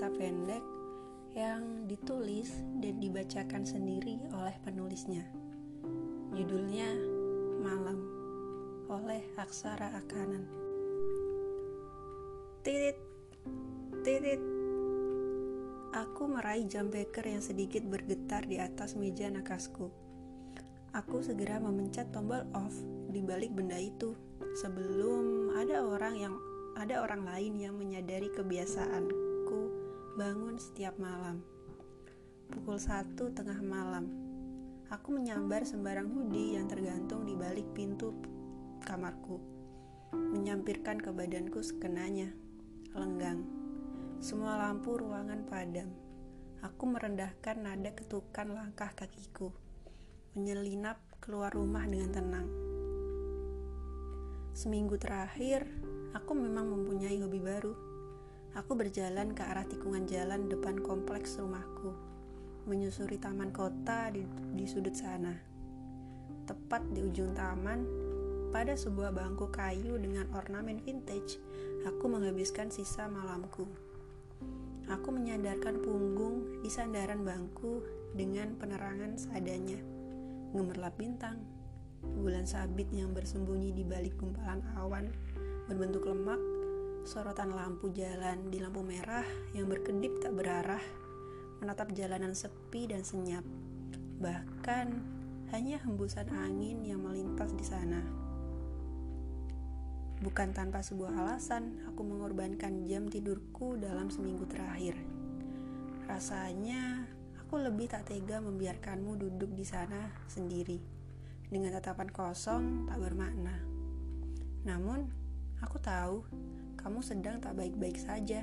cerita pendek yang ditulis dan dibacakan sendiri oleh penulisnya. Judulnya Malam oleh Aksara Akanan. Titit, titit. Aku meraih jam beker yang sedikit bergetar di atas meja nakasku. Aku segera memencet tombol off di balik benda itu sebelum ada orang yang ada orang lain yang menyadari kebiasaanku bangun setiap malam. Pukul satu tengah malam, aku menyambar sembarang hoodie yang tergantung di balik pintu kamarku, menyampirkan ke badanku sekenanya, lenggang. Semua lampu ruangan padam. Aku merendahkan nada ketukan langkah kakiku, menyelinap keluar rumah dengan tenang. Seminggu terakhir, Aku memang mempunyai hobi baru. Aku berjalan ke arah tikungan jalan depan kompleks rumahku, menyusuri taman kota di, di sudut sana. Tepat di ujung taman, pada sebuah bangku kayu dengan ornamen vintage, aku menghabiskan sisa malamku. Aku menyandarkan punggung di sandaran bangku dengan penerangan seadanya, gemerlap bintang, bulan sabit yang bersembunyi di balik gumpalan awan berbentuk lemak, sorotan lampu jalan di lampu merah yang berkedip tak berarah, menatap jalanan sepi dan senyap. Bahkan hanya hembusan angin yang melintas di sana. Bukan tanpa sebuah alasan, aku mengorbankan jam tidurku dalam seminggu terakhir. Rasanya aku lebih tak tega membiarkanmu duduk di sana sendiri dengan tatapan kosong tak bermakna. Namun, Aku tahu kamu sedang tak baik-baik saja.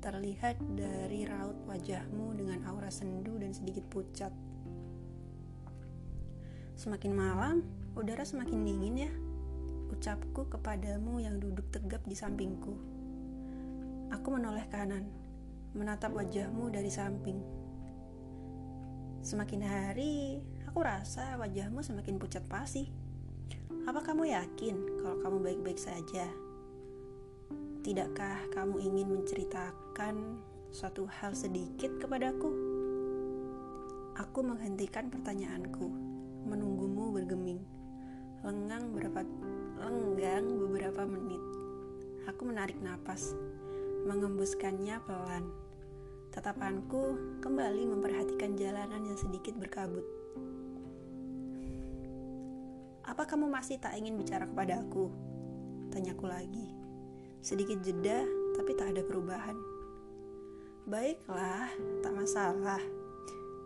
Terlihat dari raut wajahmu dengan aura sendu dan sedikit pucat. Semakin malam, udara semakin dingin ya. Ucapku kepadamu yang duduk tegap di sampingku. Aku menoleh kanan, menatap wajahmu dari samping. Semakin hari, aku rasa wajahmu semakin pucat pasi. Apa kamu yakin kalau kamu baik-baik saja? Tidakkah kamu ingin menceritakan suatu hal sedikit kepadaku? Aku menghentikan pertanyaanku, menunggumu bergeming. Lenggang berapa lenggang beberapa menit. Aku menarik napas, mengembuskannya pelan. Tatapanku kembali memperhatikan jalanan yang sedikit berkabut. Apa kamu masih tak ingin bicara kepada aku? Tanyaku lagi. Sedikit jeda, tapi tak ada perubahan. Baiklah, tak masalah.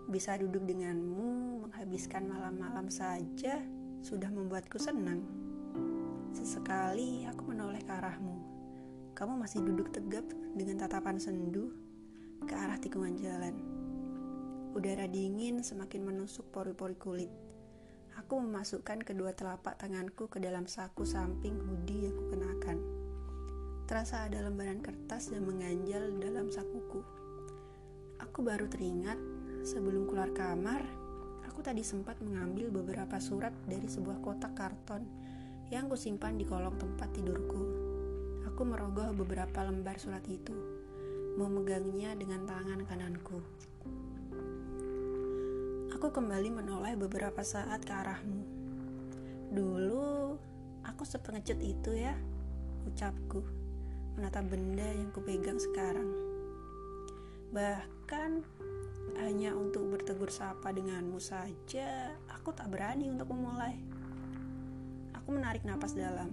Bisa duduk denganmu, menghabiskan malam-malam saja, sudah membuatku senang. Sesekali aku menoleh ke arahmu. Kamu masih duduk tegap dengan tatapan sendu ke arah tikungan jalan. Udara dingin semakin menusuk pori-pori kulit. Aku memasukkan kedua telapak tanganku ke dalam saku samping hoodie yang kukenakan. Terasa ada lembaran kertas yang mengganjal dalam sakuku. Aku baru teringat sebelum keluar kamar, aku tadi sempat mengambil beberapa surat dari sebuah kotak karton yang kusimpan di kolong tempat tidurku. Aku merogoh beberapa lembar surat itu, memegangnya dengan tangan kananku. Aku kembali menoleh beberapa saat ke arahmu. Dulu, aku sepengecut itu ya, ucapku, menatap benda yang kupegang sekarang. Bahkan, hanya untuk bertegur sapa denganmu saja, aku tak berani untuk memulai. Aku menarik napas dalam,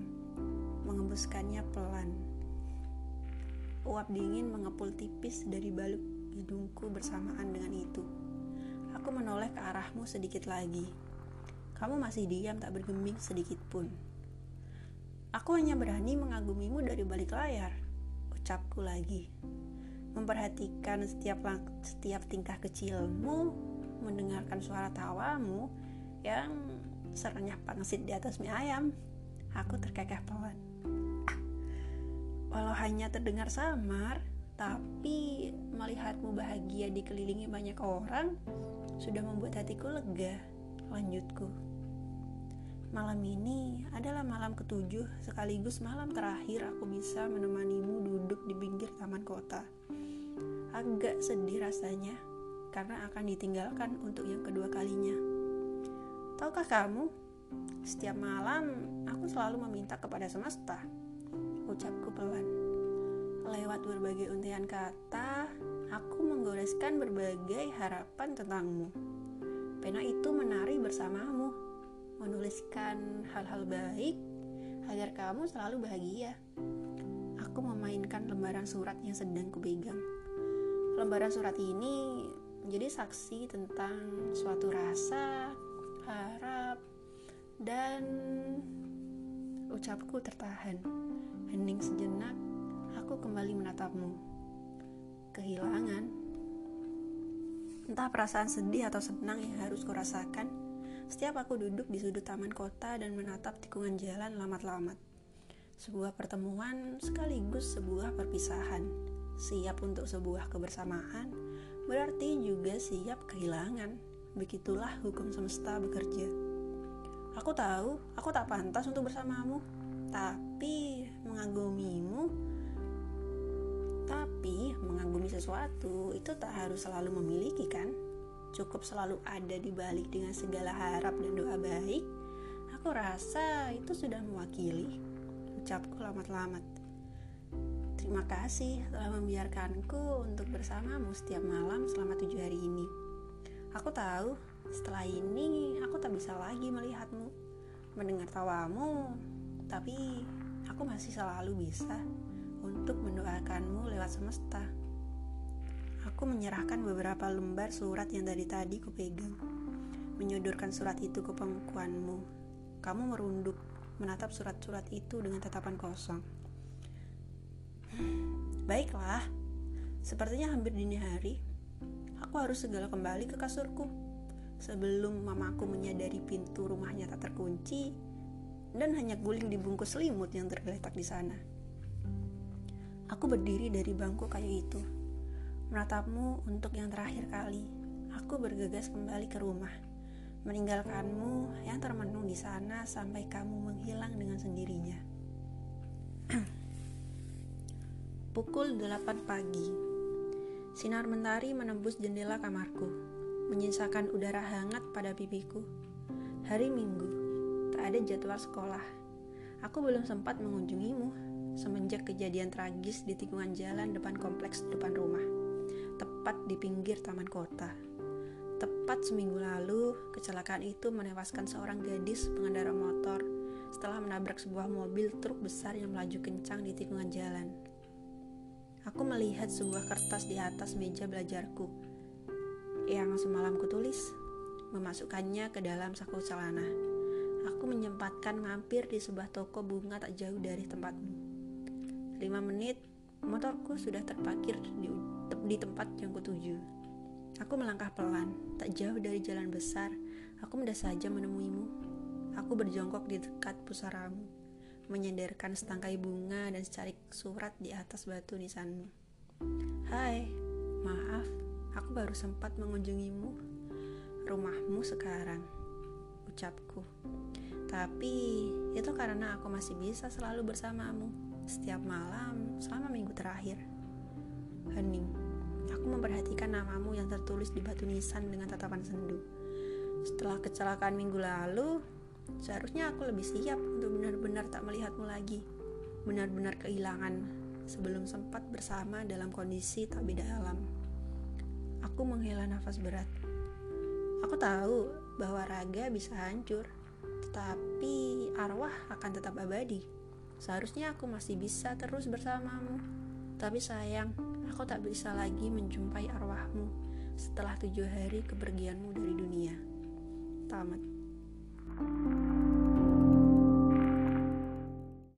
mengembuskannya pelan. Uap dingin mengepul tipis dari balik hidungku bersamaan dengan itu. Aku menoleh ke arahmu sedikit lagi. Kamu masih diam tak bergeming sedikit pun. Aku hanya berani mengagumimu dari balik layar, ucapku lagi. Memperhatikan setiap setiap tingkah kecilmu, mendengarkan suara tawamu yang serenyah pangsit di atas mie ayam. Aku terkekeh pelan. Walau hanya terdengar samar, tapi melihatmu bahagia dikelilingi banyak orang, sudah membuat hatiku lega. Lanjutku. Malam ini adalah malam ketujuh sekaligus malam terakhir aku bisa menemanimu duduk di pinggir taman kota. Agak sedih rasanya karena akan ditinggalkan untuk yang kedua kalinya. Tahukah kamu, setiap malam aku selalu meminta kepada semesta. Ucapku pelan. Lewat berbagai untian kata, aku menggoreskan berbagai harapan tentangmu. Pena itu menari bersamamu, menuliskan hal-hal baik agar kamu selalu bahagia. Aku memainkan lembaran surat yang sedang kupegang. Lembaran surat ini menjadi saksi tentang suatu rasa, harap, dan ucapku tertahan. Hening sejenak, aku kembali menatapmu. Kehilangan. Entah perasaan sedih atau senang yang harus kurasakan, setiap aku duduk di sudut taman kota dan menatap tikungan jalan lamat-lamat. Sebuah pertemuan sekaligus sebuah perpisahan, siap untuk sebuah kebersamaan, berarti juga siap kehilangan. Begitulah hukum semesta bekerja. Aku tahu, aku tak pantas untuk bersamamu, tapi mengagumimu. Tapi mengagumi sesuatu itu tak harus selalu memiliki kan? Cukup selalu ada di balik dengan segala harap dan doa baik. Aku rasa itu sudah mewakili. Ucapku lamat-lamat. Terima kasih telah membiarkanku untuk bersamamu setiap malam selama tujuh hari ini. Aku tahu setelah ini aku tak bisa lagi melihatmu, mendengar tawamu, tapi aku masih selalu bisa untuk mendoakanmu lewat semesta. Aku menyerahkan beberapa lembar surat yang dari tadi kupegang, menyodorkan surat itu ke pangkuanmu. Kamu merunduk, menatap surat-surat itu dengan tatapan kosong. Baiklah, sepertinya hampir dini hari. Aku harus segala kembali ke kasurku. Sebelum mamaku menyadari pintu rumahnya tak terkunci dan hanya guling di bungkus selimut yang tergeletak di sana. Aku berdiri dari bangku kayu itu, menatapmu untuk yang terakhir kali. Aku bergegas kembali ke rumah, meninggalkanmu yang termenung di sana sampai kamu menghilang dengan sendirinya. Pukul 8 pagi. Sinar mentari menembus jendela kamarku, menyisakan udara hangat pada pipiku. Hari Minggu, tak ada jadwal sekolah. Aku belum sempat mengunjungimu semenjak kejadian tragis di tikungan jalan depan kompleks depan rumah, tepat di pinggir taman kota. Tepat seminggu lalu, kecelakaan itu menewaskan seorang gadis pengendara motor setelah menabrak sebuah mobil truk besar yang melaju kencang di tikungan jalan. Aku melihat sebuah kertas di atas meja belajarku yang semalam kutulis, memasukkannya ke dalam saku celana. Aku menyempatkan mampir di sebuah toko bunga tak jauh dari tempatmu. Lima menit, motorku sudah terparkir di, di tempat yang kutuju. Aku melangkah pelan, tak jauh dari jalan besar. Aku mudah saja menemuimu. Aku berjongkok di dekat pusaramu menyandarkan setangkai bunga dan secarik surat di atas batu nisanmu. Hai, maaf, aku baru sempat mengunjungimu. Rumahmu sekarang, ucapku. Tapi itu karena aku masih bisa selalu bersamamu setiap malam selama minggu terakhir. Hening, aku memperhatikan namamu yang tertulis di batu nisan dengan tatapan sendu. Setelah kecelakaan minggu lalu, Seharusnya aku lebih siap untuk benar-benar tak melihatmu lagi, benar-benar kehilangan sebelum sempat bersama dalam kondisi tak beda alam. Aku menghela nafas berat. Aku tahu bahwa raga bisa hancur, tetapi arwah akan tetap abadi. Seharusnya aku masih bisa terus bersamamu, tapi sayang, aku tak bisa lagi menjumpai arwahmu setelah tujuh hari kepergianmu dari dunia. Tamat.